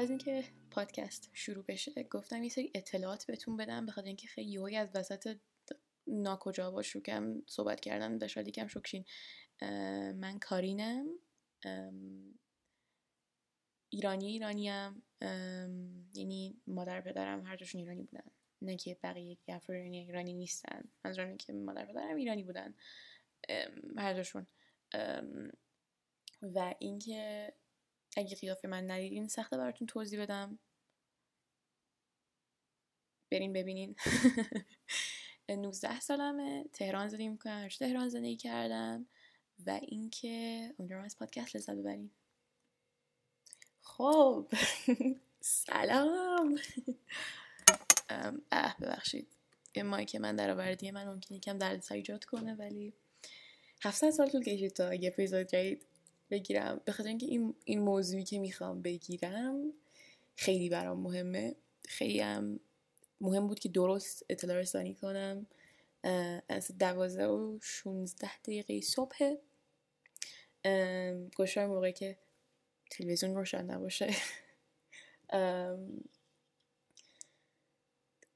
از اینکه پادکست شروع بشه گفتم یه سری اطلاعات بهتون بدم بخاطر اینکه خیلی یوهی از وسط ناکجا با شروکم صحبت کردن و شاید یکم شکشین من کارینم. ایرانی ایرانیم. یعنی مادر پدرم هر دوشون ایرانی بودن. نه که بقیه افراد ایرانی ایرانی نیستن. منظورم که مادر پدرم ایرانی بودن. هر دوشون. و اینکه اگه قیافه من ندیدین سخته براتون توضیح بدم. بریم ببینین. 19 سالمه تهران زندگی می‌کنم تهران زندگی کردم و اینکه امیدوارم از پادکست لذت ببرین. خب سلام. اه ببخشید. یه مایک من در آوردی من ممکنه یکم درد ایجاد کنه ولی 700 سال طول کشید تا یه اپیزود جدید بگیرم. به خاطر اینکه این, این موضوعی که می‌خوام بگیرم خیلی برام مهمه. خیلی هم مهم بود که درست اطلاع رسانی کنم. از دوازده و 16 دقیقه صبح. گوشه موقعی که تلویزیون روشن نباشه.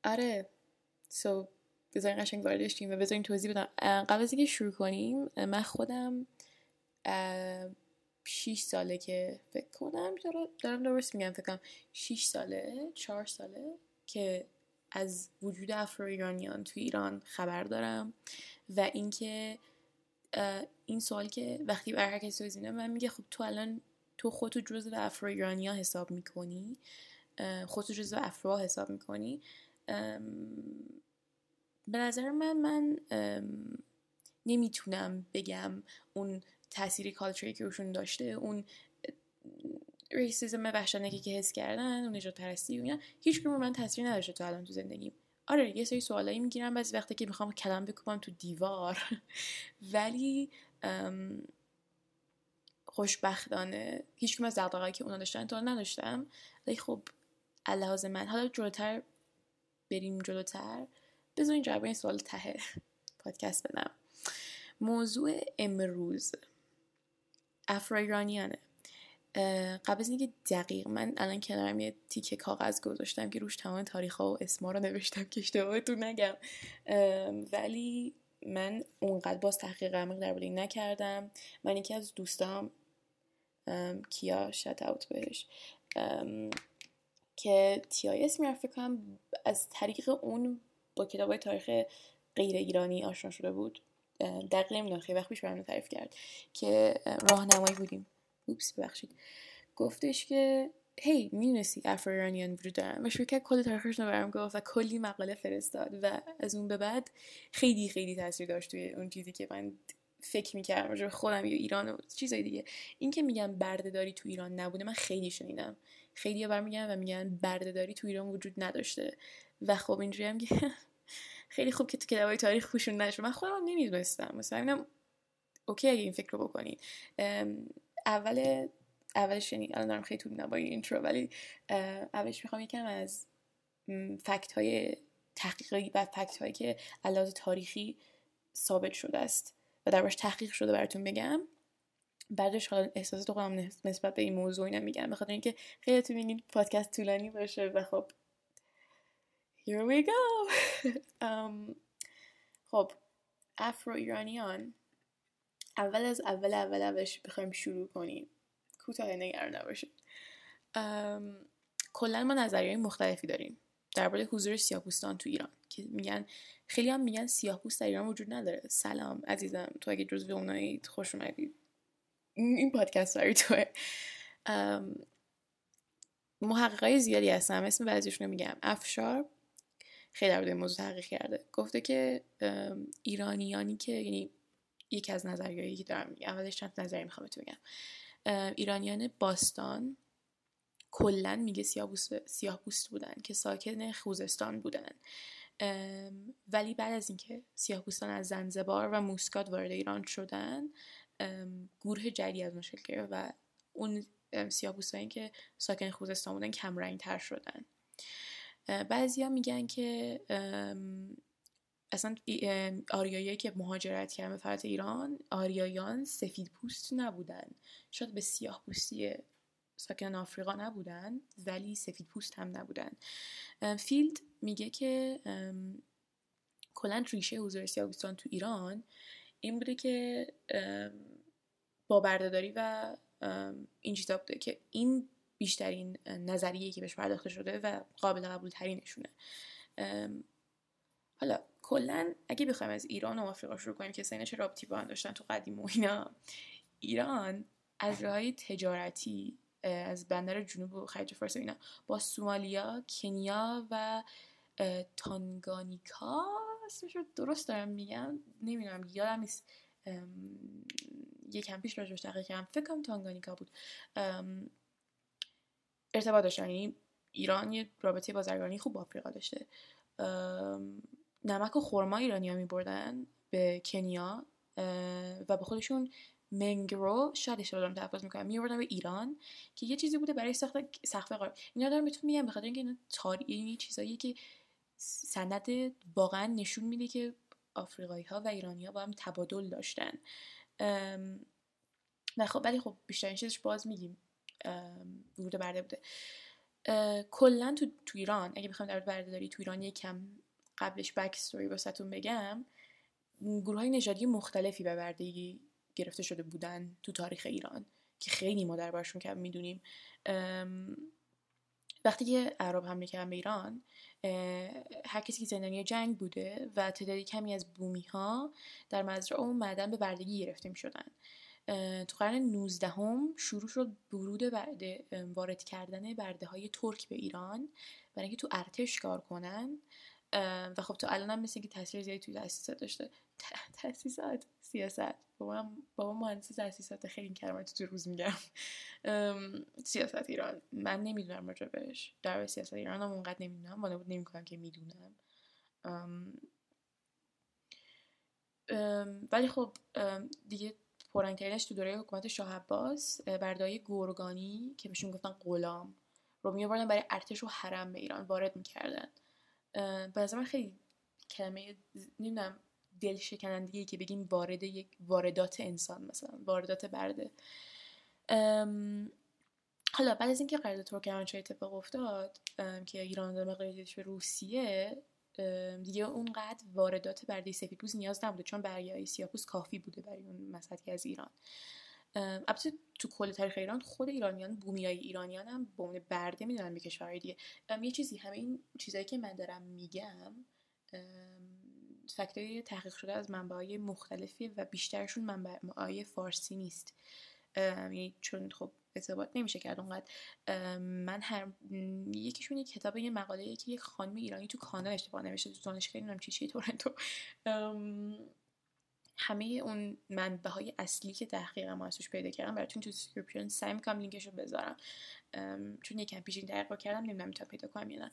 آره. سو بذارین قشنگ واردش و بذارین توضیح بدم. قبل از اینکه شروع کنیم من خودم 6 ساله که فکر کنم دارم درست میگم فکر کنم 6 ساله 4 ساله که از وجود افرو ایرانیان تو ایران خبر دارم و اینکه این سوال که وقتی بر هر کسی من میگه خب تو الان تو خودتو جزو افرو ایرانیا حساب می‌کنی؟ خودتو جزو افرو حساب می‌کنی؟ به نظر من من نمی‌تونم بگم اون تاثیری کالچری که روشون داشته اون ریسیزم وحشتناکی که حس کردن اون نجات پرستی و هیچ کنون من تاثیر نداشته تو الان تو زندگیم. آره یه سری سوالایی می‌گیرم بعضی وقتی که می‌خوام کلم بکوبم تو دیوار. ولی خوشبختانه هیچ از دقدقه‌ای که اونا داشتن تو نداشتم. ولی خب لحاظ من حالا جلوتر بریم جلوتر. بذارین جواب این سوال ته پادکست بدم. موضوع امروز. افرا ایرانیانه قبل از اینکه دقیق من الان کنارم یه تیکه کاغذ گذاشتم که روش تمام تاریخ ها و اسما رو نوشتم که اشتباهتون نگم. ولی من اونقدر باز تحقیق عمیق در این نکردم. من یکی از دوستام کیا؟ شت اوت بهش. که تیای اسمی فکر از طریق اون با کتاب تاریخ غیر ایرانی آشنا شده بود. دقیق نمی‌دونم خیلی وقت پیش برام تعریف کرد که راهنمایی بودیم. اوپس ببخشید. گفتش که هی می‌دونستی افرو ایرانیان وجود دارن. و کرد کل تاریخش رو برام گفت و کلی مقاله فرستاد و از اون به بعد خیلی خیلی تاثیر داشت توی اون چیزی که من فکر می‌کردم راجع خودم یا ایران و چیزای دیگه. این که میگن بردهداری تو ایران نبوده من خیلی شنیدم. خیلی بر میگن و میگن بردهداری تو ایران وجود نداشته. و خب اینجوری هم که خیلی خوب که تو کتابای تاریخ خوشون نشه. من خودم نمی‌دونستم. مثلا اینم okay اگه این فکر رو بکنید اول اولش یعنی الان دارم خیلی طول با این intro ولی اولش می‌خوام یکم از فکت های تحقیقی و فکت هایی که علاوه تاریخی ثابت شده است و در باش تحقیق شده براتون بگم. بعدش حالا احساسات خودم نسبت به این موضوع اینا میگم. بخاطر اینکه خیلی تو میگین پادکست طولانی باشه و خب here we go. خب افرو ایرانیان اول از اول اول اولش بخوایم شروع کنیم. کوتاه نگران نباشید. کلا ما نظریه مختلفی داریم. درباره حضور سیاهپوستان تو ایران که میگن خیلی هم میگن سیاهپوست در ایران وجود نداره. سلام عزیزم. تو اگه جزو اونایی خوش اومدید این پادکست برای توه. محققای زیادی هستم. اسم بعضیشون میگم. افشار. خیلی در این موضوع تحقیق کرده. گفته که ایرانیانی که یعنی یکی از نظریهایی که دارم میگم اولش چند نظری می‌خوام تو بگم. ایرانیان باستان کلا میگه سیاه پوست بودن که ساکن خوزستان بودن. ولی بعد از اینکه سیاه از زنزبار و موسکات وارد ایران شدن گروه جدی از مشکل گرفت و اون سیاه که ساکن خوزستان بودن کم رنگ تر شدن. بعضیا میگن که اصلا آریایی که مهاجرت کردن به فرات ایران آریایان سفید پوست نبودن. شاید به سیاه پوستی ساکن آفریقا نبودن ولی سفید پوست هم نبودن. فیلد میگه که کلا ریشه حضور سیاه‌پوستان تو ایران این بوده که با بردهداری و این چیزا بوده که این بیشترین نظریه که بهش پرداخته شده و قابل قبول ترینشونه حالا کلا اگه بخوایم از ایران و آفریقا شروع کنیم که سینه چه رابطی با هم داشتن تو قدیم و اینا ایران از راه تجارتی از بندر جنوب و خلیج فارس اینا با سومالیا کنیا و تانگانیکا اسمش درست دارم میگم نمی‌دونم یادم نیست. یکم پیش راجبش تحقیق کردم فکر تانگانیکا بود. ارتباط داشتن یعنی ایران یه رابطه بازرگانی خوب با آفریقا داشته. نمک و خورما ایرانی ها بردن به کنیا و به خودشون منگرو شاید اشتباه دارم تلفظ می‌کنم میوردن به ایران که یه چیزی بوده برای ساخت سقف قار اینا دارم بهتون میگم بخاطر اینکه اینا تاریخی یعنی چیزایی که سند واقعا نشون میده که آفریقایی ها و ایرانی با هم تبادل داشتن. و خب ولی خب بیشترین چیزش باز میگیم. ورود برده بوده. کلا تو, تو ایران اگه بخوام در برده داری تو ایران یکم قبلش بک استوری واسهتون بگم گروه های نژادی مختلفی به بردگی گرفته شده بودن تو تاریخ ایران که خیلی ما دربارشون کم می‌دونیم. وقتی که عرب حمله کردن به ایران هر کسی که زندانی جنگ بوده و تعدادی کمی از بومی ها در مزرعه اون معدن به بردگی گرفته می شدن تو قرن 19 هم شروع شد ورود برده وارد کردن برده های ترک به ایران برای اینکه تو ارتش کار کنن. و خب تو الان هم مثل که تاثیر زیادی توی تاسیسات داشته. تاسیسات سیاست. بابا بابا مهندس تاسیسات خیلی کلمات تو روز میگم. سیاست ایران. من نمی‌دونم راجبش در سیاست ایران هم اونقدر نمی‌دونم. وانه بود نمی‌کنم که می‌دونم. ولی خب دیگه پررنگترینش تو دوره حکومت شاه عباس بردای گرگانی که بهشون گفتن غلام رو میآوردن برای ارتش و حرم به ایران وارد می‌کردن. به من خیلی کلمه نمی‌دونم دل شکننده که بگیم وارد یک واردات انسان مثلا واردات برده. حالا بعد از اینکه قرارداد ترکمنچای اتفاق افتاد که ایران داد مقایدش به روسیه دیگه اونقدر واردات برده سفیدپوست نیاز نبوده چون برگه های سیاپوس کافی بوده برای اون مسئله از ایران. البته تو کل تاریخ ایران خود ایرانیان بومیای ایرانیان هم به عنوان برده می‌دونن به کشورهای دیگه. یه چیزی همه این چیزایی که من دارم میگم فکتای تحقیق شده از منبعهای مختلفی و بیشترشون منبع فارسی نیست. یعنی چون خب ارتباط نمیشه کرد اونقدر من هر یکیشون یک کتاب یه مقاله که یک خانم ایرانی تو کانادا اشتباه نوشته تو دانشگاه نمی‌دونم چی چی تورنتو. همه اون منبع های اصلی که تحقیقامو ازش پیدا کردم براتون تو description سعی می‌کنم لینکش رو بذارم چون یکم پیش این تحقیق کردم نمی‌دونم می‌تونم پیدا کنم یا نه.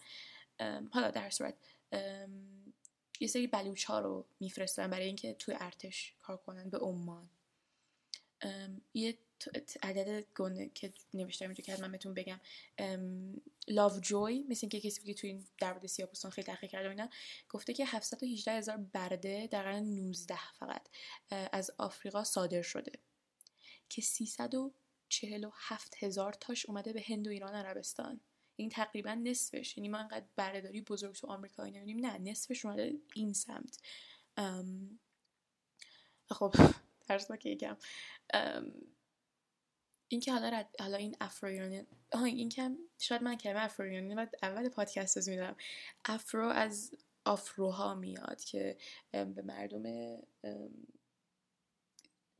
حالا در صورت یه سری بلوچ ها رو میفرستن برای اینکه توی ارتش کار کنن به عمان. یه عدد گنده که نوشتم اینجا که من بهتون بگم Lovejoy مثل اینکه کسی که توی این در مورد سیاپوستان خیلی تحقیق کرده اینا گفته که 718 هزار برده در قرن 19 فقط از آفریقا صادر شده. که 347 هزار تاش اومده به هند و ایران عربستان. این تقریبا نصفش. یعنی ما انقدر بردهداری بزرگ تو آمریکا نمی‌دونیم نه نصفش اومده این سمت. خب ترس که یکم. این که حالا حالا این افرو ایرانی این که شاید من کلمه افرو ایرانی بعد اول پادکست از می‌دونم. افرو از آفروها میاد که به مردم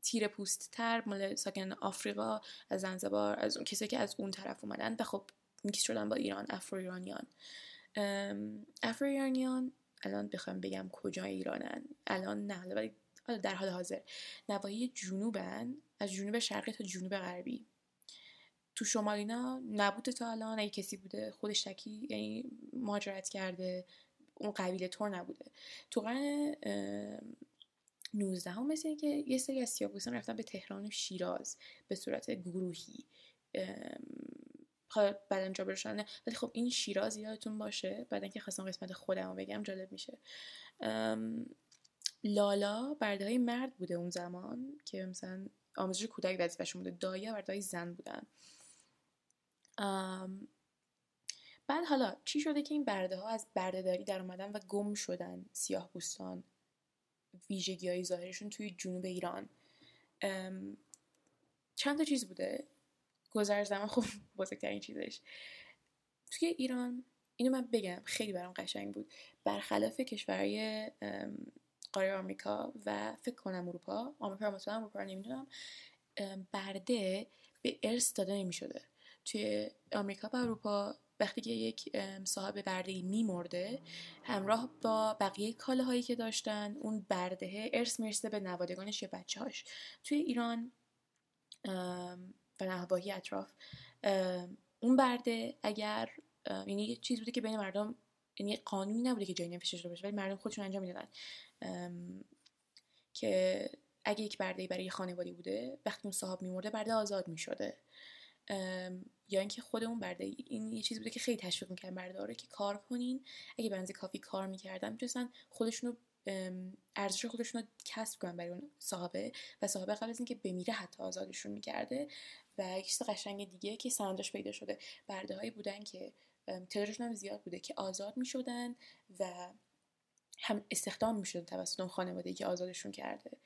تیر پوست تر مال ساکن آفریقا از زنزبار از اون کسی که از اون طرف اومدن و خب میکس شدن با ایران افرو ایرانیان افرو ایرانیان الان بخوام بگم کجا ایرانن. الان نه در حال حاضر. نواحی جنوبن. از جنوب شرقی تا جنوب غربی. تو شمالینا نبوده تا الان اگه کسی بوده خودش تکی یعنی مهاجرت کرده اون قبیله طور نبوده. تو قرن 19 هم مثل که یه سری از سیاپوسان رفتن به تهران و شیراز به صورت گروهی. بعد انجا برشانه ولی خب این شیراز یادتون باشه بعد اینکه خواستم قسمت خودم رو بگم جالب میشه. لالا برده های مرد بوده اون زمان که مثلا آموزش کودک وظیفه‌شون بوده. دایا برده های زن بودن. بعد حالا چی شده که این برده ها از بردهداری در اومدن و گم شدن سیاه بوستان ویژگی های ظاهرشون توی جنوب ایران؟ چند تا چیز بوده. گذر زمان خب بزرگترین چیزش. توی ایران اینو من بگم خیلی برام قشنگ بود. برخلاف کشورهای قاره آمریکا و فکر کنم اروپا. آمریکا مثلا اروپا رو نمی‌دونم. برده به ارث داده نمی شده توی آمریکا و اروپا وقتی که یک صاحب برده میمرده همراه با بقیه کاله هایی که داشتن اون برده ارث می‌رسه به نوادگانش یا بچه هاش توی ایران و نواحی اطراف اون برده اگر یعنی یه چیز بوده که بین مردم یعنی قانونی نبوده که جایی نوشته شده باشه ولی مردم خودشون انجام می‌دادن. که اگه یک برده برای خانواده بوده وقتی اون صاحب میمرده برده آزاد می‌شده. یا اینکه خود اون برده این یه چیزی بوده که خیلی تشویق می‌کرد برده که کار کنین. اگه بنزی کافی کار می‌کردن می‌تونستن خودشونو ارزش خودشون رو کسب کنن برای اون صاحبه. و صاحبه قبل از اینکه بمیره حتی آزادشون می‌کرده. و یک چیز قشنگ دیگه که سندش پیدا شده. برده هایی بودن که تعدادشون هم زیاد بوده که آزاد می‌شدن و هم استخدام می‌شدن توسط اون خانواده که آزادشون کرده.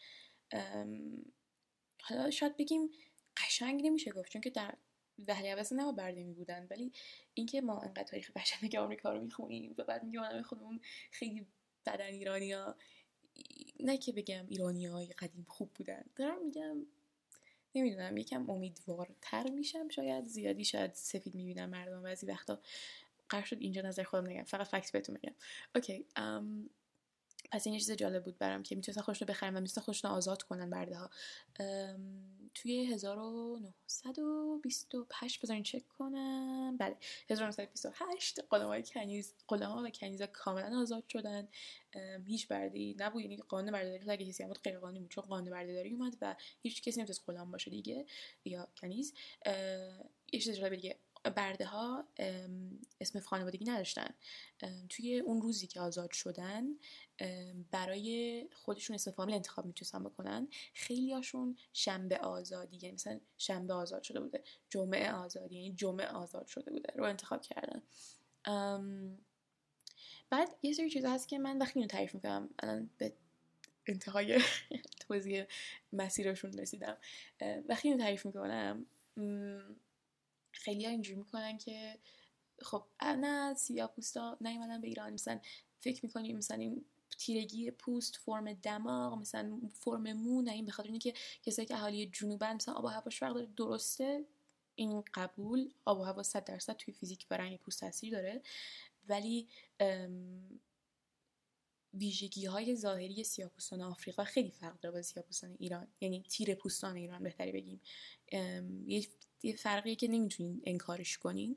حالا شاید بگیم قشنگ نمیشه گفت چون که در وحلی عوض برده می بودن ولی اینکه ما انقدر تاریخ قشنگ آمریکا رو می‌خونیم و بعد میگه خودمون خیلی بدن ایرانیا نه که بگم ایرانی های قدیم خوب بودن. دارم میگم نمی‌دونم یکم امیدوارتر میشم شاید. زیادی شاید سفید می‌بینم مردم بعضی وقتا. قرار شد اینجا نظر خودم نگم فقط فکس بهتون میگم اوکی پس این چیز جالب بود برام که می‌تونستن خودشون رو بخرن و می‌تونستن خودشون آزاد کنن برده ها. توی 1928 بذارین چک کنم. بله 1928 قلم های کنیز قلم ها و کنیز کاملا آزاد شدن. هیچ بردی نبود یعنی قانون بردهداری اگه کسی بود غیر قانونی بود چون قانون بردهداری اومد و هیچ کسی نمی‌تونست غلام باشه دیگه یا کنیز. یه چیز جالب دیگه برده ها اسم خانوادگی نداشتن. توی اون روزی که آزاد شدن برای خودشون اسم فامیل انتخاب می‌تونستن بکنن. خیلی هاشون شنبه آزادی یعنی مثلا شنبه آزاد شده بوده جمعه آزادی یعنی جمعه آزاد شده بوده رو انتخاب کردن. بعد یه سری چیزا هست که من وقتی اینو تعریف می‌کنم الان به انتهای توضیح مسیرشون رسیدم. وقتی اینو تعریف می‌کنم خیلی ها اینجوری می‌کنن که خب نه سیاه پوستا نیومدن به ایران. مثلا فکر می‌کنیم مثلا این تیرگی پوست فرم دماغ مثلا فرم مو نه این به خاطر اینکه کسایی که اهالی جنوبن مثلا آب و هواش فرق داره. درسته این قبول آب و هوا 100 درصد توی فیزیک و رنگ پوست تاثیر داره. ولی ویژگی های ظاهری سیاپوستان آفریقا خیلی فرق داره با سیاپوستان ایران. یعنی تیر پوستان ایران بهتری بگیم. یه فرقیه که نمی‌تونین انکارش کنین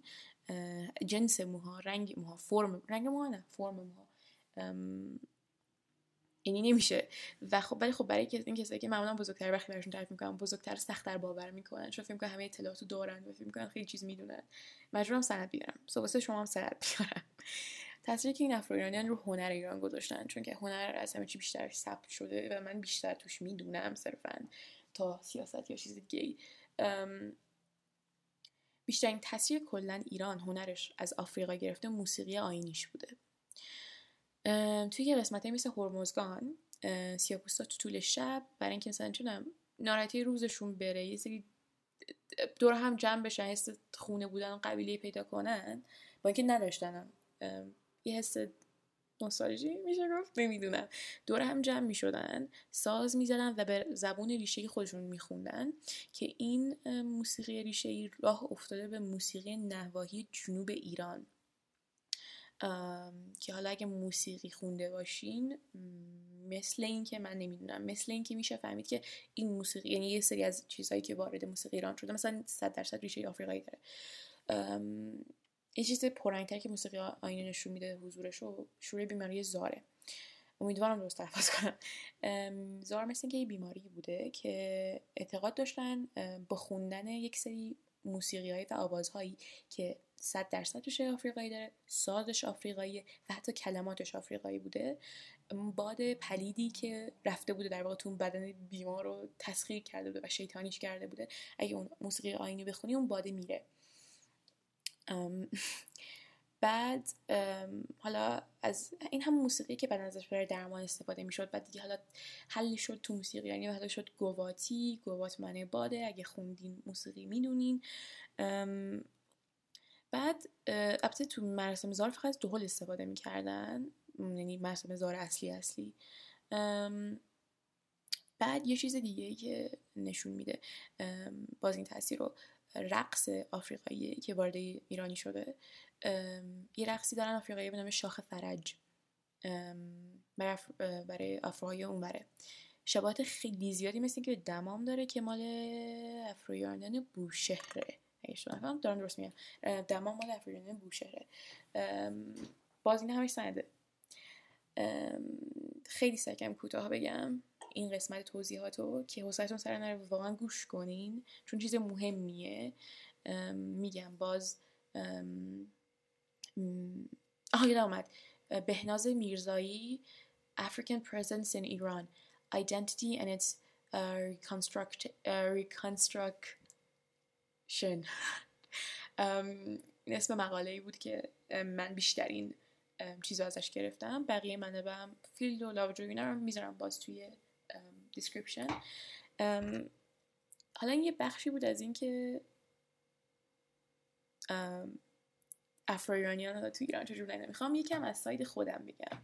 جنس موها رنگ موها فرم رنگ موها نه فرم موها. اینی نمیشه. و خب ولی خب برای این کسایی که معمولا بزرگتر وقتی براشون تعریف می‌کنن بزرگتر سختتر باور می‌کنن. چون فکر می‌کنن همه اطلاعاتو دارن و فکر می‌کنن خیلی چیز می‌دونن. مجبورم سند بیارم. واسه شما هم سند بیارم. تاثیری که این افرو ایرانیان رو هنر ایران گذاشتن چون که هنر از همه چی بیشتر ثبت شده و من بیشتر توش می‌دونم صرفا تا سیاست یا چیز دیگه بیشترین تاثیر کلا ایران هنرش از آفریقا گرفته موسیقی آینیش بوده. توی یه قسمت مثل هرمزگان سیاپوستا تو طول شب برای اینکه مثلا چونم ناراحتی روزشون بره یه سری دور هم جمع بشن حس خونه بودن قبیله پیدا کنن با اینکه نداشتنم. یه حس نوستالژی میشه گفت؟ نمی‌دونم. دور هم جمع می‌شدن ساز می‌زدن و به زبون ریشه خودشون میخوندن که این موسیقی ریشه راه افتاده به موسیقی نواحی جنوب ایران. که حالا اگه موسیقی خونده باشین مثل این که من نمی‌دونم مثل این که میشه فهمید که این موسیقی یعنی یه سری از چیزهایی که وارد موسیقی ایران شده مثلا 100 درصد ریشه آفریقایی داره. یه چیز پررنگتر که موسیقی آینه نشون میده حضورش و شروع بیماری زاره. امیدوارم درست تلفظ کنم. زار مثل اینکه یه بیماری بوده که اعتقاد داشتن با خوندن یک سری موسیقی های و آوازهایی که صد درصد توش آفریقایی داره سازش آفریقایی و حتی کلماتش آفریقایی بوده باد پلیدی که رفته بوده در واقع تو بدن بیمار رو تسخیر کرده بوده و شیطانیش کرده بوده. اگه اون موسیقی آینی بخونی اون باده میره. بعد حالا از این هم موسیقی که بعد ازش برای درمان استفاده می‌شد بعد دیگه حالا حل شد تو موسیقی یعنی حالا شد گواتی گوات معنی باده اگه خوندین موسیقی می‌دونین. بعد البته تو مراسم زار فقط دو استفاده می‌کردن یعنی مراسم زار اصلی اصلی. بعد یه چیز دیگه که نشون میده باز این تاثیر رو رقص آفریقایی که وارد ایرانی شده یه رقصی دارن آفریقایی به نام شاخ فرج. برای افروهای اون بره شباهت خیلی زیادی مثل که دمام داره که مال افرویانیان بوشهره. شما دارم درست میگم. دمام مال افرویانیان بوشهره. باز این همش سنده. خیلی سکم کوتاه بگم. این قسمت توضیحاتو که حوصلتون سر نره واقعا گوش کنین چون چیز مهمیه. میگم باز آها یادم آمد بهناز میرزایی African presence in Iran. Identity and its uh, reconstruct, uh, reconstruction. um, اسم مقاله ای بود که من بیشترین چیزا ازش گرفتم. بقیه منبعم فیلد و Lovejoy اینا رو می‌ذارم باز توی description حالا این یه بخشی بود از اینکه افرو ایرانیان تو ایران چجور می‌خوام یکم از side خودم بگم.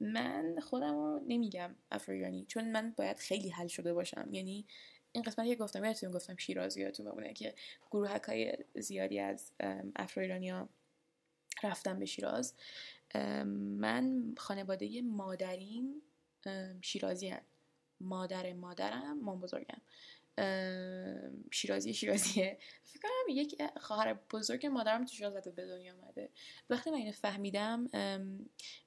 من خودم رو نمیگم افرو ایرانی چون من باید خیلی حل شده باشم. یعنی این قسمتی که گفتم یادتون گفتم شیرازیاتون بمونه که گروه های زیادی از افرو ایرانیا رفتم به شیراز. من خانواده مادریم شیرازی هن. مادر مادرم مام بزرگم. شیرازی شیرازیه. فکر کنم یک خواهر بزرگ مادرم تو شیراز به دنیا آمده وقتی من اینو فهمیدم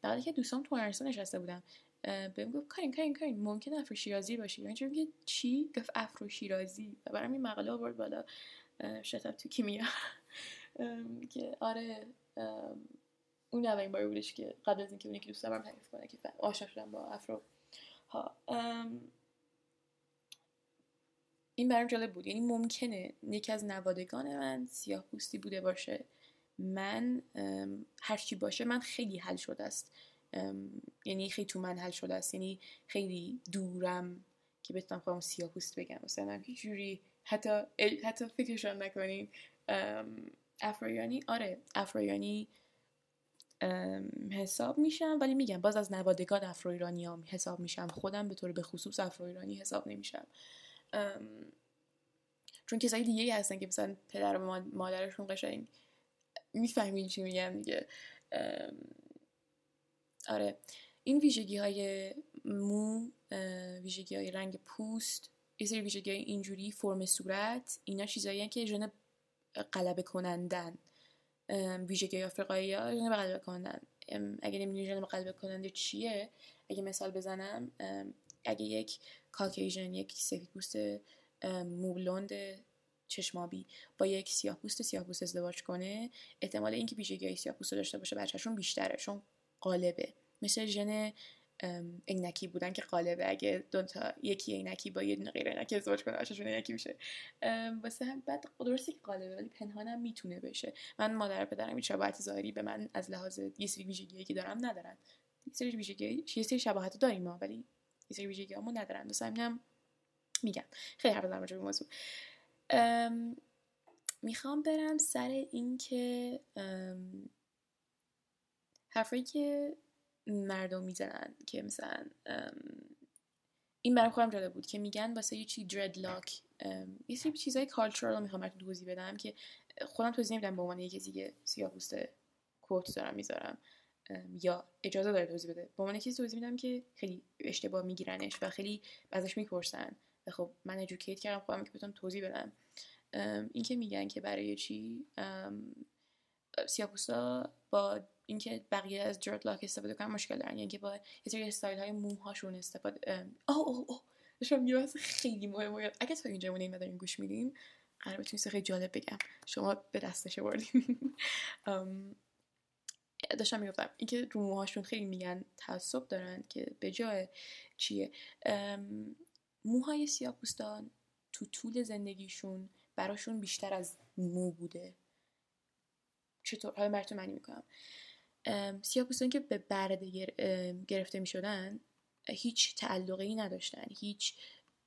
بعد که دوستام تو هنرستان نشسته بودم بهم گفت کارین کارین کارین ممکن افرو شیرازی باشی؟ یعنی چون چی گفت افرو شیرازی. و برام این مقاله آورد بالا. شتاب تو کیمیا. که آره اون اولین باری بودش که قبل از اینکه اون یکی دوست دارم تعریف کنه که آشنا شدم با افرو. ها این برام جالب بود. یعنی ممکنه یکی از نوادگان من سیاه پوستی بوده باشه. من هرچی باشه من خیلی حل شده است. یعنی خیلی تو من حل شده است. یعنی خیلی دورم که بتونم خودم سیاه پوست بگم. مثلا هیچ جوری حتی حتی فکرشان نکنین. افرایانی آره افرایانی حساب میشم ولی میگم باز از نوادگان افرو ایرانی هم حساب میشم. خودم به طور به خصوص افرو ایرانی حساب نمیشم. چون کسایی دیگه هستن که مثلا پدر و مادرشون قشنگ می‌فهمین چی میگم دیگه. آره. این ویژگی های مو ویژگی های رنگ پوست یه سری ویژگی های اینجوری فرم صورت اینا چیزایی که ژن غلبه کنندن ویژگی آفریقایی ها ژن غلبه کنندن اگه نمی‌دونی ژن غلبه کننده چیه؟ اگه مثال بزنم اگه یک کاکیژن یک سفید پوست موبلوند چشمابی با یک سیاه پوست سیاه پوست ازدواج کنه احتمال اینکه ویژگی های سیاه پوست داشته باشه بچهشون بیشتره چون قالبه. مثل ژن عینکی بودن که قالبه اگه دو تا یکی عینکی با یه دونه غیر عینکی ازدواج کنه بچه‌شون عینکی میشه. واسه هم بعد درسته که قالبه ولی پنهانم می‌تونه بشه. من مادر پدرم هیچ شباهت ظاهری به من از لحاظ یه سری ویژگیایی که دارم ندارن. یه سری ویژگی یه سری شباهت داریم ما ولی یه سری ویژگی همون ندارن. واسه همینم میگم. خیلی حرف زدم موضوع. می‌خوام برم سر اینکه حرفایی که مردم می‌زنن که مثلا این برای خودم جالب بود که میگن واسه یه چی لاک یه سری چیزای کالچورال می‌خوام براتون توضیح بدم که خودم توضیح نمیدم به عنوان یه کسی که سیاه پوسته کوت دارم می‌ذارم یا اجازه داره توضیح بده. به عنوان کسی توضیح میدم که خیلی اشتباه میگیرنش و خیلی ازش می‌پرسن. و خب من ادوکیت کردم خودم که بتونم توضیح بدم. این که میگن که برای چی سیاپوستا با اینکه بقیه از جرد لاک استفاده کنن مشکل دارن. یعنی که با یه سری استایل های موهاشون استفاده اوه اوه اوه داشتم یه خیلی مهمه اگه تا اینجا مونه دارین گوش میدین قرار بتونید خیلی جالب بگم. شما به دستش بردین داشتم می‌گفتم اینکه رو موهاشون خیلی میگن تعصب دارن که به جای چیه. موهای سیاه پوستان تو طول زندگیشون براشون بیشتر از مو بوده. چطور حالا براتون معنی می‌کنم. سیاه که به برده گرفته می‌شدن هیچ تعلقی نداشتن. هیچ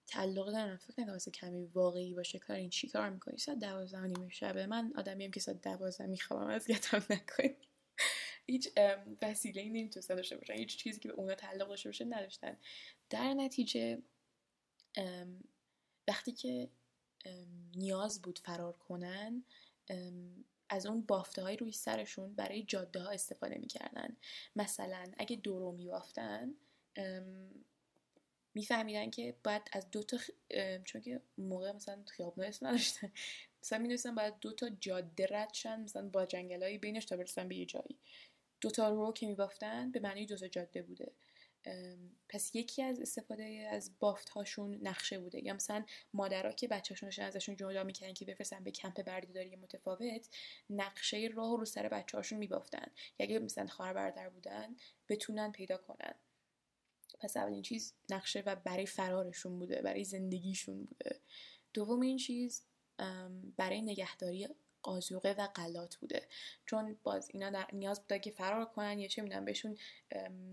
تعلق دارم فکر نکنم واسه کمی واقعی باشه کار این چی کار می‌کنی. ساعت دوازده نیم شبه. من آدمیم که ساعت دوازده می‌خوام از گتم نکنی. هیچ وسیله ای نمی‌تونستن داشته باشن. هیچ چیزی که به اونا تعلق داشته باشه نداشتن. در نتیجه وقتی که نیاز بود فرار کنن از اون بافته های روی سرشون برای جاده ها استفاده می‌کردن. مثلا اگه دورو میبافتن میفهمیدن که باید از دو تا چون که موقع مثلا خیابون اسم نداشتن. مثلا می‌دونستن باید دو تا جاده رد شن مثلا با جنگلایی بینش تا برسن به یه جایی. دو تا رو که میبافتن به معنی دو تا جاده بوده. پس یکی از استفاده از بافت هاشون نقشه بوده. یا مثلا مادرها که بچه‌هاشون ازشون جدا می‌کنن که بفرستن به کمپ بردهداری متفاوت نقشه راه رو سر بچه‌هاشون میبافتن. اگه مثلا خواهر برادر بودن بتونن پیدا کنن. پس اولین چیز نقشه و برای فرارشون بوده برای زندگیشون بوده. دوم این چیز برای نگهداری قازوقه و قلات بوده. چون باز اینا نیاز بوده که فرار کنن یا چه می‌دونم بهشون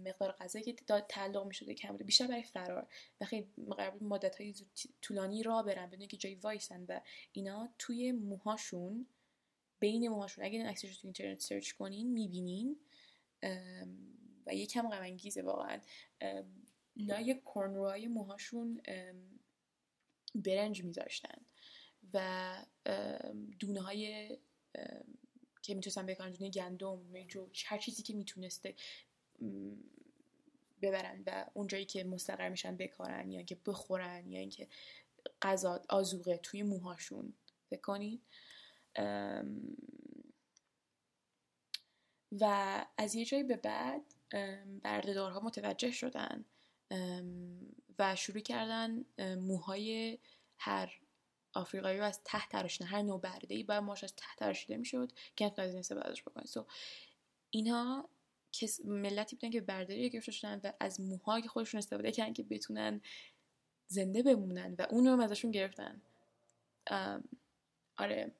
مقدار غذایی که تعلق می‌شده کم بوده بیشتر برای فرار. و خیلی مدت های طولانی را برن بدون که جایی وایسن و اینا توی موهاشون بین موهاشون اگه این عکسش رو تو اینترنت سرچ کنین می‌بینین. و یکم غم انگیزه واقعا. لای کرنروهای موهاشون برنج میذاشتن. و دونه های که می‌تونستن بکارن دونه گندم جو هر چیزی که می‌تونسته ببرن و اونجایی که مستقر میشن بکارن یا اینکه بخورن یا اینکه غذا آزوقه توی موهاشون. بکنین و از یه جایی به بعد بردهدارها متوجه شدن و شروع کردن موهای هر آفریقایی رو از ته تراشیدن هر نوع برده ای باید ماش از ته تراشیده می‌شد که نتونن از این استفاده ازش بکنن سو اینها ملتی بودن که برداری گرفته شدن و از موهای خودشون استفاده کردن که بتونن زنده بمونن و اون رو ازشون گرفتن. آره.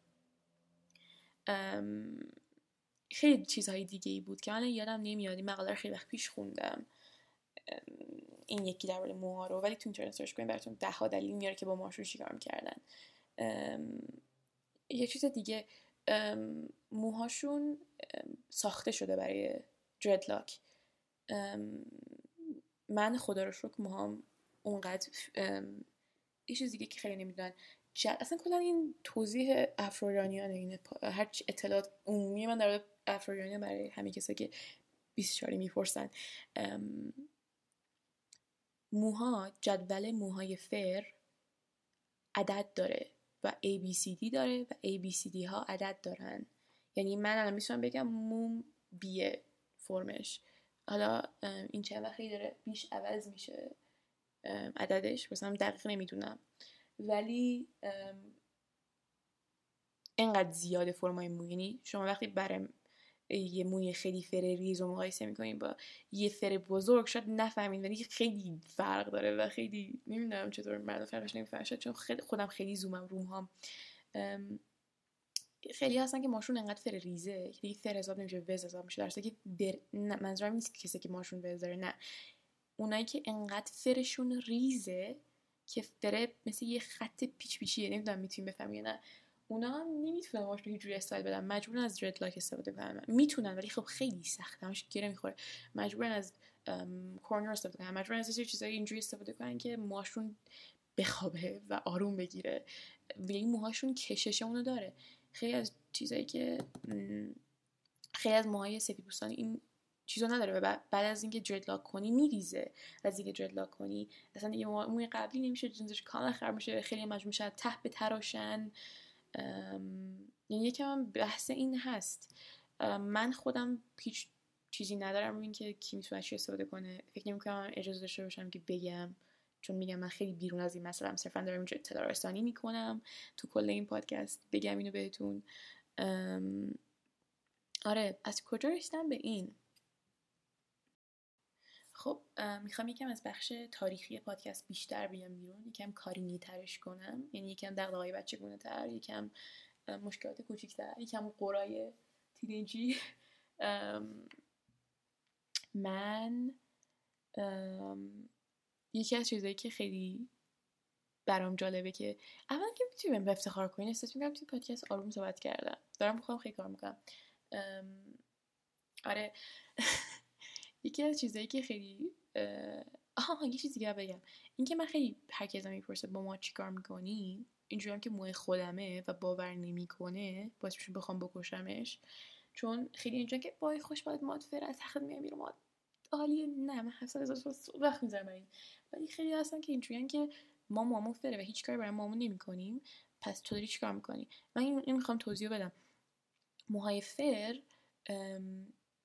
خیلی چیزهای دیگه ای بود که من یادم نمیاد. این مقاله خیلی وقت پیش خوندم. این یکی در مورد موها رو ولی تو اینترنت سرچ کنید براتون ده ها دلیل میاره که با موهاشون چیکار می‌کردن. یه چیز دیگه موهاشون ساخته شده برای دردلاک من خدا رو شکر موهام اونقدر یه چیز دیگه که خیلی نمی‌دونن. اصلا کلا این توضیح افرورانیانه این هر اطلاعات عمومی من در افرورانیان برای همه کسایی که 24 می‌پرسن. موها جدول موهای فر عدد داره و ABCD داره و ABCD ها عدد دارن. یعنی من الان می‌تونم بگم موم بیه فرمش. حالا این چه وقتی داره بیش عوض میشه عددش مثلا دقیق نمی‌دونم. ولی انقدر زیاده فرمای مو. یعنی شما وقتی برای یه موی خیلی فر ریز و مقایسه می‌کنیم با یه فر بزرگ شاید نفهمید ولی خیلی فرق داره و خیلی نمی‌دونم چطور مرد فرقش نمی‌فهمن چون خودم خیلی زومم روم هم خیلی هستن که ماشون انقدر فر ریزه که فر حساب نمیشه وز حساب میشه درسته که. منظورم نیست کسی که ماشون وز داره نه اونایی که انقدر فرشون ریزه که فره مثل یه خط پیچ پیچیه نمی‌دونم می‌تونیم بفهمیم نه اونا هم نمی‌تونن رو هیچ جوری استایل بدن. مجبورن از درد لاک استفاده کنن. می‌تونن ولی خب خیلی سخته. همش گیره می‌خوره. مجبورن از کورنر استفاده کنن. مجبورن از چیزایی اینجوری استفاده کنن که موهاشون بخوابه و آروم بگیره. ولی موهاشون کشش اونو داره. خیلی از چیزایی که خیلی از موهای سفید این چیزا نداره و بعد از اینکه درد کنی میریزه. از اینکه درد کنی اصلا یه موی قبلی نمیشه جنسش کاملا خراب میشه. خیلی مجبور میشه ته به یعنی یکم بحث این هست. من خودم هیچ چیزی ندارم اینکه کی می‌تونه چی استفاده کنه. فکر نمی‌کنم اجازه داشته باشم که بگم. چون میگم من خیلی بیرون از این مثلا صرفا دارم اینجا اطلاع رسانی می‌کنم. تو کل این پادکست بگم اینو بهتون. آره از کجا رسیدم به این؟ خب می‌خوام یکم از بخش تاریخی پادکست بیشتر بیام بیرون. یکم کاری ترش کنم. یعنی یکم دغدغه‌های بچگونه تر یکم مشکلات کوچیکتر یکم قرای تینیجی. من یکی از چیزایی که خیلی برام جالبه که اول که می‌تونیم به افتخار کنین احساس می‌کنم توی پادکست آروم صحبت کردم. دارم می‌خوام خیلی کار می‌کنم. آره. یکی از چیزایی که خیلی آها یه چیزی دیگه بگم. اینکه من خیلی هر کی می‌پرسه با ما چیکار می‌کنی؟ اینجوری هم که موه خودمه و باور نمی‌کنه باعث میشه بخوام بکشمش. چون خیلی اینجا که وای خوش باید ماد فر از حق میام بیرون ماد عالیه نه من هفت وقت می‌ذارم این. ولی خیلی هستن که اینجوریان که ما مامون فره و هیچ کاری برای مامون نمی کنیم پس تو داری چیکار می‌کنی؟ من این می‌خوام توضیح بدم. موهای فر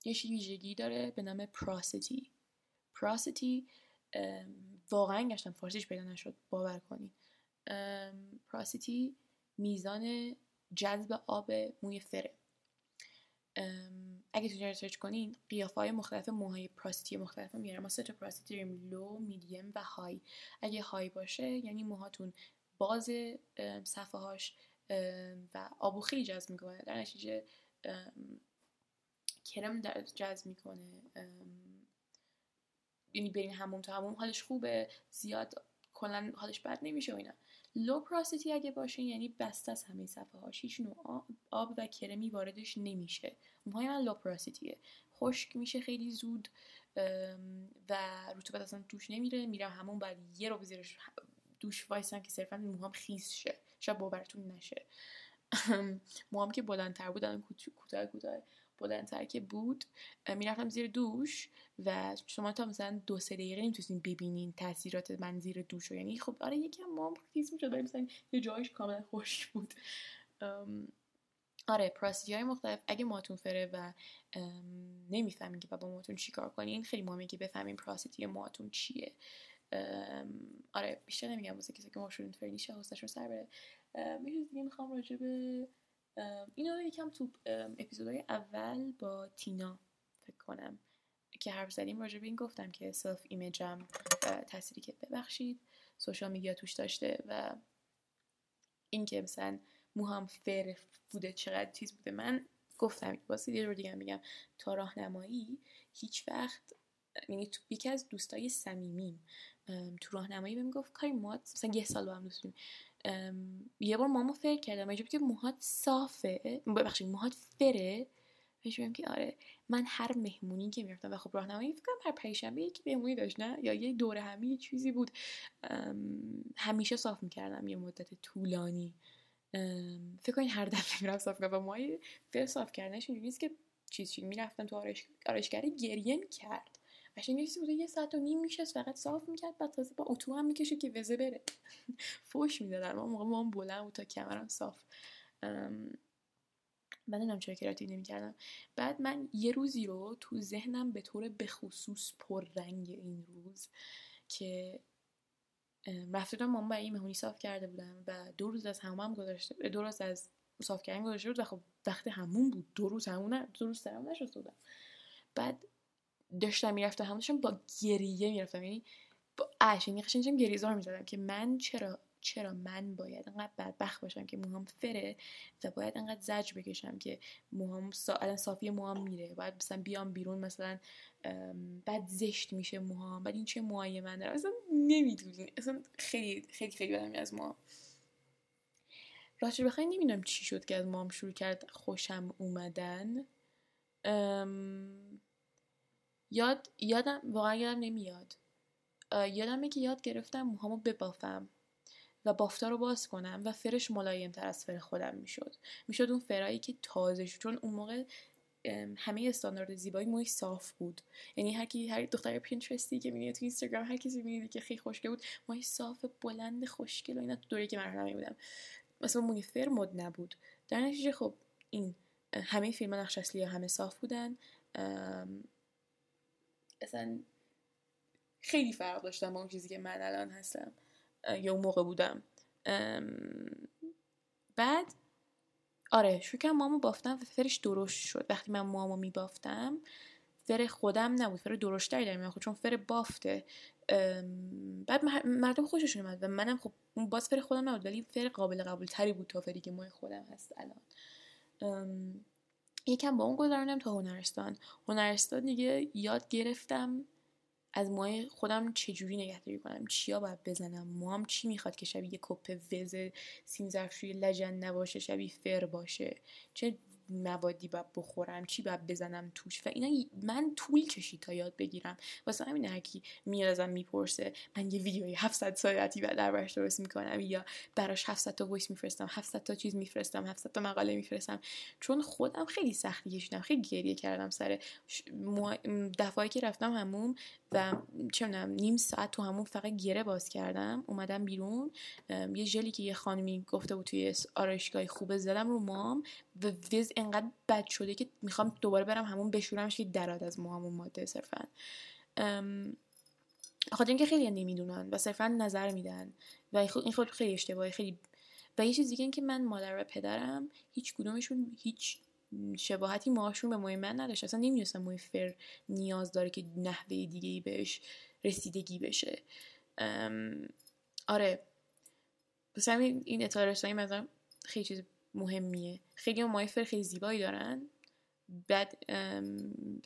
یه ویژگی داره به نام پراسیتی پراسیتی واقعا گشتم فارسیش پیدا نشد باور کنید پراسیتی میزان جذب آب موی فره. اگه تو سرچ کنین قیافه های مختلف موهای پراسیتی مختلف میاره ما سه تا پراسیتی داریم لو میدیم و های اگه های باشه یعنی موهاتون باز صفحه هاش و آبو خیلی جذب می‌کنه. در نتیجه کرم جذب می‌کنه یعنی برین همون تا همون حالش خوبه زیاد کلا حالش بد نمیشه و اینا. لو پراسیتی اگه باشه یعنی بسته از همه صفحه هاش هیچ نوع آب و کرمی واردش نمیشه. موهای من لو پراسیتیه خشک میشه خیلی زود و رطوبت اصلا توش نمیره. میرم همون بعد یه رو زیرش دوش وایسم که صرفا موهام خیس شه. شاید باورتون نشه. موهام که بلندتر بودن کوتاه کوتاه. بلندتر که بود می‌رفتم زیر دوش و شما تا مثلا دو سه دقیقه نمی‌تونستین ببینین تاثیرات من زیر دوش رو. یعنی خب آره یکم ما خیس می‌شد مثلا یه جایش کاملا خوش بود. آره پراسی های مختلف. اگه ماتون فره و نمی‌فهمین که با ماتون چیکار کنین خیلی مهمه که بفهمین پراسیتی ماتون چیه. آره بیشتر نمیگم واسه کسی که ماشون فرلی شه حسشون سر بره. یه دیگه می‌خوام راجع به اینو یکم تو اپیزودهای اول با تینا فکر کنم که حرف زدیم راجع به این گفتم که self-image م تأثیری که ببخشید social media توش داشته و اینکه مثلا موهام فر بوده چقدر چیز بوده. من گفتم واسه یه رو دیگه میگم تا راهنمایی هیچ وقت یعنی یکی از دوستای صمیمیم تو راهنمایی بهم گفت کارین ما مثلا یه سال با هم دوست یه بار مامو فر کردم. اینجا که موهات صافه. ببخشید موهات فره. بهش که آره من هر مهمونی که می‌رفتم و خب راهنمایی فکر کنم هر پنجشنبه یکی مهمونی داشت نه؟ یا یه دوره همی یه چیزی بود. همیشه صاف می‌کردم یه مدت طولانی. فکر کنید هر دفعه می‌رفت صاف کنم و مای فر صاف کردنش اینجوری نیست که چیز چیز می‌رفتم تو آرش... آرشگری گریه می‌کرد. قشنگ یه بوده یه ساعت و نیم میشه فقط صاف می‌کرد بعد تازه با اتو هم می‌کشه که وزه بره. فوش می‌دادن ما موقع ما بلند بود تا کمرم صاف. من نمی‌دونم چرا کراتین نمی‌کردم. بعد من یه روزی رو تو ذهنم به طور بخصوص پررنگ این روز که رفته دارم مامان برای مهمونی صاف کرده بودم و دو روز از هم گذاشته دو روز از صاف کردن گذاشته بود و خب وقت همون بود. دو روز همون دو روز سرم نشد بودم. بعد داشتم می‌رفتم همونشون با گریه می‌رفتم. یعنی با اش یعنی قشنگ گریزار می‌زدم که من چرا چرا من باید انقدر بدبخت باشم که موهام فره و باید انقدر زج بکشم که موهام سا... صافی موهام میره. باید مثلا بیام بیرون مثلا بعد زشت میشه موهام بعد این چه موهای من دارم؟ اصلا نمی‌دونی اصلا خیلی خیلی خیلی بدم از ما راستش بخوای نمی‌دونم چی شد که از مام شروع کرد خوشم اومدن. یاد یادم واقعا یادم نمیاد. یادمه که یاد گرفتم موهامو ببافم و بافتا رو باز کنم و فرش ملایم تر از فر خودم می‌شد. می‌شد اون فرایی که تازه شد چون اون موقع همه استاندارد زیبایی موی صاف بود. یعنی هر کی هر دختر پینترستی که می‌بینید تو اینستاگرام هر کسی می‌بینید که خیلی خوشگل بود موی صاف بلند خوشگل و اینا تو دوره که من بودم. مثلا موی فر مد نبود. در نتیجه خب این همه فیلم نقش اصلی همه صاف بودن. اصلا خیلی فرق داشتم با اون چیزی که من الان هستم یا اون موقع بودم. بعد آره شروع مامو بافتم و فرش درشت شد. وقتی من مامو میبافتم فر خودم نبود فر درشتری در میاد چون فر بافته. بعد مردم خوششون اومد و منم خب باز فر خودم نبود ولی فر قابل قبول تری بود تا فری که ماه خودم هست الان. یکم با اون گذراندم تا هنرستان. هنرستان دیگه یاد گرفتم از موهای خودم چجوری نگهداری کنم چیا باید بزنم موام چی می‌خواد که شبیه یه کپ وز سیم لجن نباشه شبیه فر باشه. چه موادی باید بخورم چی باید بزنم توش و اینا من طول کشید تا یاد بگیرم. واسه همین هر کی میاد ازم می‌پرسه من یه ویدیوی 700 ساعتی بعد دربارش درست می‌کنم یا براش 700 تا voice میفرستم 700 تا چیز میفرستم 700 تا مقاله میفرستم. چون خودم خیلی سختی کشیدم خیلی گریه کردم سر دفعه که رفتم هموم و چه نیم ساعت تو همون فقط گره باز کردم اومدم بیرون. یه ژلی که یه خانمی گفته بود توی آرایشگاه خوبه زدم رو مام. و وز انقدر بد شده که می‌خوام دوباره برم همون بشورمش که دراد از موهامون ماده صرفا. خاطر اینکه خیلی نمی‌دونن و صرفا نظر میدن و این خود خیلی اشتباهی خیلی و یه چیزی دیگه که من مادر و پدرم هیچ کدومشون هیچ شباهتی موهاشون به موی من نداشت. اصلا نمی‌دونستم موی فر نیاز داره که نحوه دیگه ای بهش رسیدگی بشه. آره. همین این اطلاع رسانی مثلا خیلی چیز مهمیه. خیلی موهای فر خیلی زیبایی دارن. بعد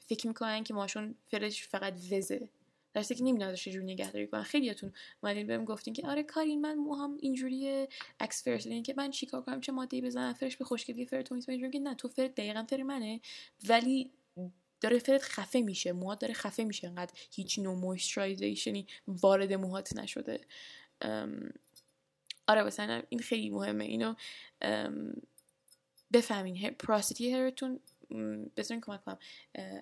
فکر می‌کنن که ماشون فرش فقط وزه. در که نمی‌دونم چجوری نگهداری کنن. خیلیاتون اومدین بهم گفتین که آره کارین من موهام اینجوری عکس فرشه که من چیکار کنم؟ چه ماده بزنم؟ فرش به خوشگلی فر تو که نه تو فر دقیقا فر منه. ولی داره فرت خفه میشه. موهات داره خفه میشه. انقدر هیچ نوع moisturization ی وارد موهات نشده. آره مثلا این خیلی مهمه. اینو بفهمین. porosity hair تون بذارین کمک کنم.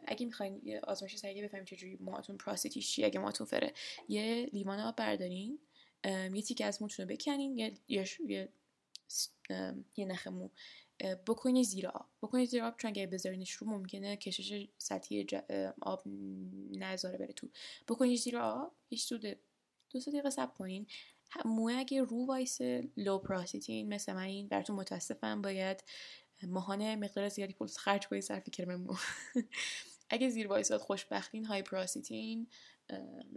اگه می‌خواین یه آزمایش سریع بفهمین چجوری موهاتون porosity ش چیه اگه موهاتون فره یه لیوان آب بردارین. یه تیکه از موتون رو بکنین. یه یه یه نخ مو. بکنید زیر آب. زیر آب چون اگه بذارینش رو ممکنه کشش سطحی آب نذاره بره تو. بکنید زیر آب هیچ دو دقیقه صبر کنین. موه اگه رو وایساد low porosity ین مثل من این براتون متاسفم باید ماهانه مقدار زیادی پول خرج کنید صرف کرم مو اگه زیر وایساد خوشبختین های پراسیتین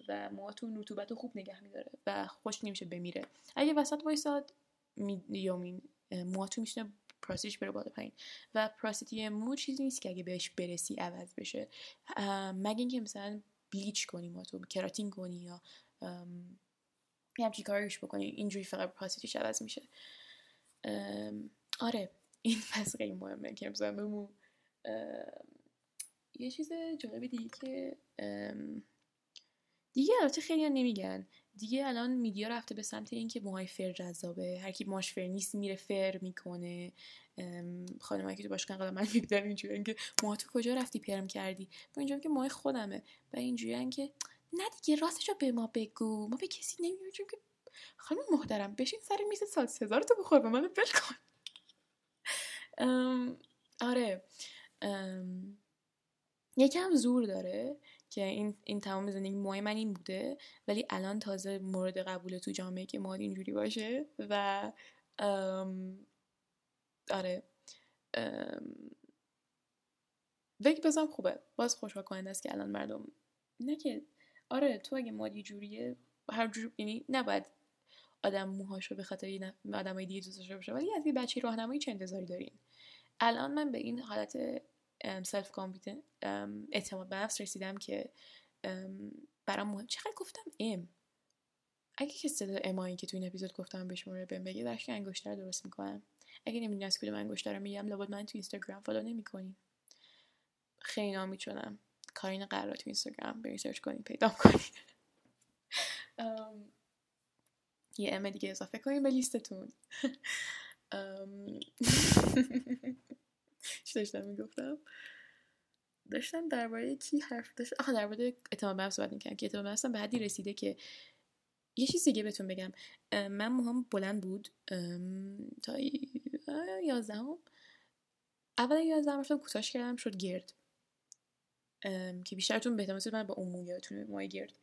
و موهاتون رطوبت خوب نگه میداره و خوش نمیشه بمیره. اگه وسط وایساد میدیومین موهاتون میشه پراسیتیش بره بالا پایین. و پراسیتی مو چیزی نیست که اگه بهش برسی عوض بشه. مگه اینکه مثلا بلیچ کنی موهاتو کراتین کنی یا یه همچی کاریش بکنی اینجوری فقط پراسیتیش عوض میشه. آره این پس خیلی مهمه که بمو یه چیز جالب دیگه که دیگه البته خیلی نمیگن. دیگه الان میدیا رفته به سمت اینکه موهای فر جذابه. هر کی ماش فر نیست میره فر می‌کنه. خانم که تو باشگاه قبل من می‌بینن اینجوری اینکه موها تو کجا رفتی پیرم کردی؟ با اینجا که موهای خودمه. و اینجوری که نه دیگه راستشو به ما بگو. ما به کسی نمیگیم که خانم محترم بشین سر میز سال سزار تو بخور به من بل کن. آره. یکم زور داره که این این تمام زندگی موهای من این بوده ولی الان تازه مورد قبول تو جامعه که مواد اینجوری باشه و آره. ولی بازم خوبه. باز خوشحال کننده است که الان مردم نه که آره تو اگه مادی جوریه هر جور یعنی نباید آدم موهاشو به خاطر یه آدمای دیگه دوست داشته باشه ولی از یه بچه راهنمایی چه انتظاری دارین؟ الان من به این حالت سلف اعتماد به نفس رسیدم که برام مهم چقدر گفتم ام اگه که صدا امایی که تو این اپیزود گفتم به شما بهم بگه درش که انگشتر درست می‌کنم. اگه نمی‌دونی از کدوم انگشتر میگم لابد من تو اینستاگرام فالو نمی‌کنی. خیلی نامی شدم. کارین قرار تو اینستاگرام برین سرچ کنین پیدا کنین یه ام دیگه اضافه کنین به لیستتون. چی داشتم می‌گفتم؟ داشتم درباره کی حرف داشتم آها درباره اعتماد به صحبت می‌کنم که اعتماد به به حدی رسیده که یه چیز دیگه بهتون بگم. من موهام بلند بود تا یازدهم. اول یازدهم رفتم کوتاش کردم شد گرد. که بیشترتون به احتمال من با اون مو یادتونه موهای گرد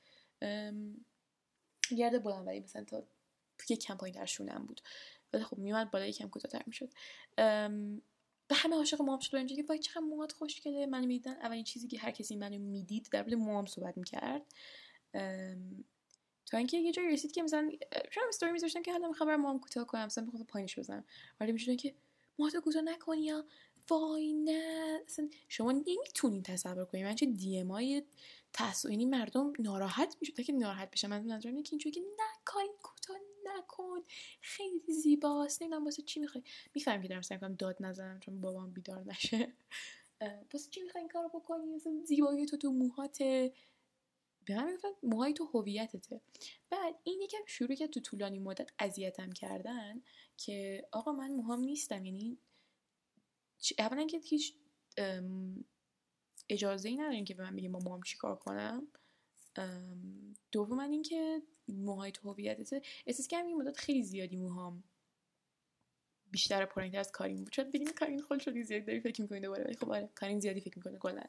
گرد بلند ولی مثلا تا یک کم پایین شونم بود. ولی خب میومد بالا یکم کوتاه‌تر می‌شد. به همه عاشق موام شد. اینجوری که وای چقدر موهات خوشگله منو می‌دیدن. اولین چیزی که هر کسی منو می‌دید در مورد موام صحبت می‌کرد. تا اینکه یه جایی رسید که مثلا شما استوری میذاشتن که حالا می‌خوام برم موام کوتاه کنم. مثلا بخوام پایینش بزنم. ولی می‌شدن که موهات کوتاه نکنی یا وای نه اصلا شما نمی‌تونین تصور کنید من چه دی ام یعنی مردم ناراحت میشه تا که ناراحت بشه من نظرم اینه که اینجوری که کاری کوتاه نکن. خیلی زیباست. نمی‌دونم واسه چی می‌خوای. میفهم که دارم سعی کنم داد نزنم چون بابام بیدار نشه. واسه چی می‌خوای این کارو بکنی؟ اصلا زیبایی تو تو موهاته به من می‌گفتن موهای تو هویتته. بعد این یکم شروع کرد تو طولانی مدت اذیتم کردن که آقا من موهام نیستم. یعنی اولا که هیچ اجازه ای ندارین که به من با موهام چیکار کنم. دوم من اینکه موهای تو هویتته احساس کردم این مدت خیلی زیادی موهام بیشتر پرنگ از کارین بود. چون بگیم کارین خود شدی زیادی داری فکر می‌کنی دوباره ولی خب آره کارین زیادی فکر می‌کنه کلا.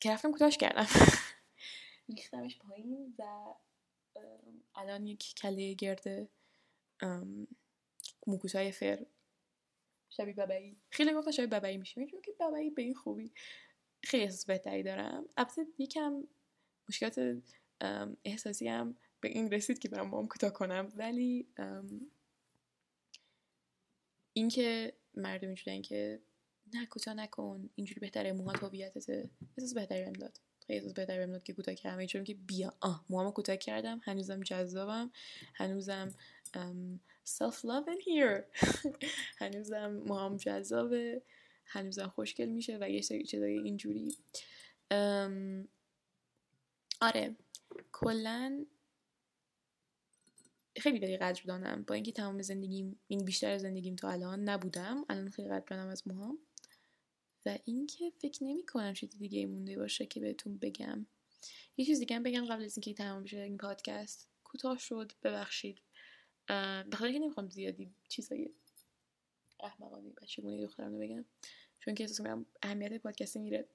که رفتم کوتاش کردم. ریختمش پایین و الان یک کله گرده. موکوسای فر. شبیه ببایی خیلی گفتن شبیه ببایی میشه میگم که ببایی به این خوبی. خیلی احساس بهتری دارم. البته یکم مشکلات احساسی هم به این رسید که برم مام کوتاه کنم. ولی اینکه مردم اینجوری که نه کوتاه نکن. اینجوری بهتره. موهات هویتته احساس بهتری بهم داد. خیلی احساس بهتری بهم داد که کوتاه کردم. اینجوری که بیا آه موهامو کوتاه کردم. هنوزم جذابم. هنوزم self love in here. هنوزم موهام جذابه. هنوزم خوشگل میشه و یه سری چیزای اینجوری. آره. کلا خیلی خیلی قدردانم. با اینکه تمام زندگیم این بیشتر زندگیم تا الان نبودم الان خیلی قدردانم از موهام و اینکه فکر نمی کنم چیزی دیگه مونده باشه که بهتون بگم. یه چیز دیگه هم بگم قبل از اینکه تمام بشه این پادکست. کوتاه شد ببخشید. بخاطر که نمی‌خوام زیادی چیزای احمقانه بچگونه دخترانه بگم چون که احساس می‌کنم اهمیت پادکست میره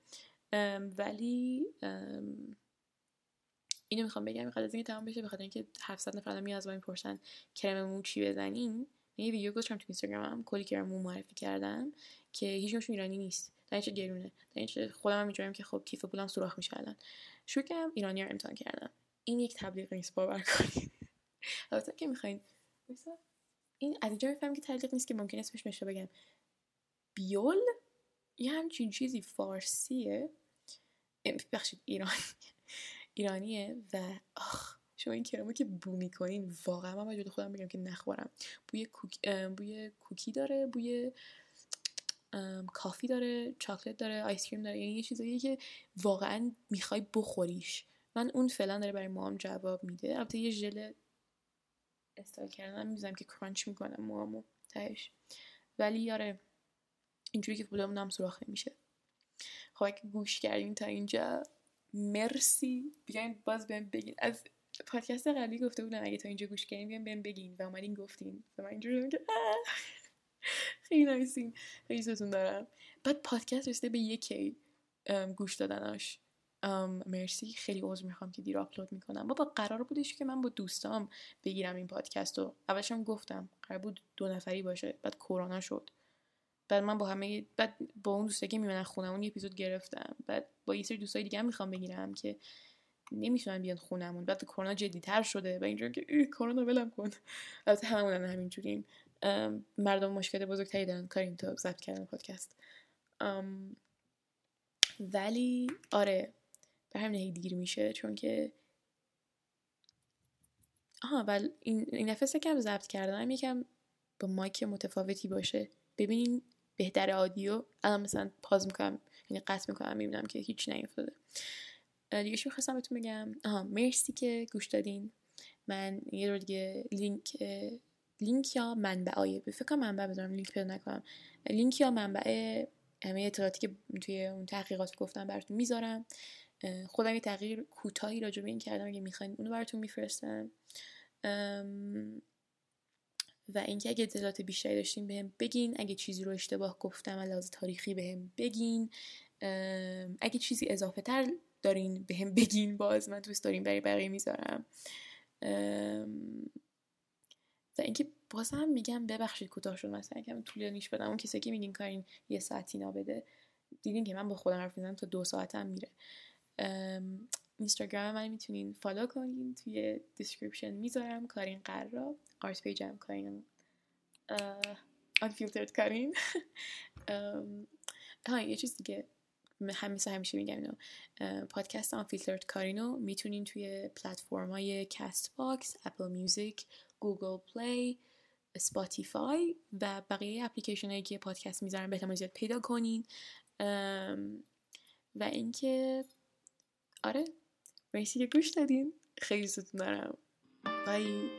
ولی اینو می‌خوام بگم قبل از اینکه تمام بشه بخاطر اینکه 700 نفر می از من می‌پرسن کرم مو چی بزنیم. یه ویدیو گذاشتم تو اینستاگرامم کلی کرم مو معرفی کردم که هیچ ایرانی نیست. در گرونه در خودم هم میجویم که خب کیف پولم سوراخ میشه الان. شروع کردم ایرانی رو امتحان کردم. این یک تبلیغ نیست باور کنید. البته که می‌خواین این از اینجا می‌فهمم که تبلیغ نیست که ممکن اسمش بشه بگم. بیول یه همچین چیزی فارسیه. بخشید ایران. ایرانیه و آخ شما این کرمو که بو می‌کنین واقعا من باید خودم بگم که نخورم. بوی کوکی, بوی کوکی داره بوی coffee داره chocolate داره ice cream داره. یعنی یه چیزایی که واقعا می‌خوای بخوریش. من اون فعلا داره برای موام جواب میده. البته یه ژل استایل کردن می‌زنم که crunch می‌کنم موامو تهش. ولی یاره اینجوری که بودم هم سراخ نمیشه. خب اگه گوش کردین تا اینجا مرسی. بیاین باز بهم بگین. از پادکست قبلی گفته بودن اگه تا اینجا گوش کردین بیاین بهم بگین. و اومدین گفتین. و من اینجوری که خیلی نایسین. خیلی دارم. بعد پادکست رسیده به یکی گوش دادناش. مرسی. خیلی عذر می‌خوام که دیر آپلود می‌کنم. بابا قرار بودش که من با دوستام بگیرم این پادکست رو. اولشم گفتم قرار بود دو نفری باشه بعد کرونا شد. بعد من با همه بعد با اون دوسته که میمونن خونمون یه اپیزود گرفتم. بعد با یه سری دوستای دیگه هم می‌خوام بگیرم که نمی‌تونن بیان خونمون. بعد کرونا جدیتر شده و اینجوری که کرونا ولم کن. البته هممون همینجوریم. مردم مشکل بزرگتری دارن. کاریم تو ضبط کردن پادکست. ولی آره به همین دیر میشه چون که آها ولی این, این دفعه کم ضبط کردم یکم با مایک متفاوتی باشه. ببینین بهتر آدیو. الان مثلا پاز می‌کنم یعنی قطع می‌کنم می‌بینم که هیچ نیفتاده. دیگه چی می‌خواستم بهتون بگم. آها مرسی که گوش دادین. من یه رو دیگه لینک لینک یا منبع آیه فکر منبع بذارم لینک پیدا نکنم. لینک یا منبع همه اطلاعاتی که توی اون تحقیقات گفتم براتون می‌ذارم. خودم یه تغییر کوتاهی راجع به این کردم اگه می‌خواین اونو براتون میفرستم. و اینکه اگه اطلاعات بیشتری داشتین بهم بگین. اگه چیزی رو اشتباه گفتم لحاظ تاریخی بهم بگین. اگه چیزی اضافه تر دارین بهم بگین. باز من دوست داریم برای بقیه می‌ذارم. و اینکه باز میگم ببخشید کوتاه شد. مثلا کم طولانیش بدم. اون کسی که میگین کارین یه ساعتی نابده دیدین که من با خودم حرف می‌زنم تا دو ساعتم میره. اینستاگرام من می‌تونین follow کنین توی description می‌ذارم کارین قرار art page م کارین unfiltered کارین. ها یه چیز دیگه همیشه همیشه میگم اینو. پادکست unfiltered کارینو می‌تونین توی پلتفرم های Castbox Apple Music Google Play Spotify و بقیه اپلیکیشن هایی که پادکست می‌ذارن به زیاد پیدا کنین. و اینکه آره. مرسی که گوش دادین. خیلی دوستون دارم بای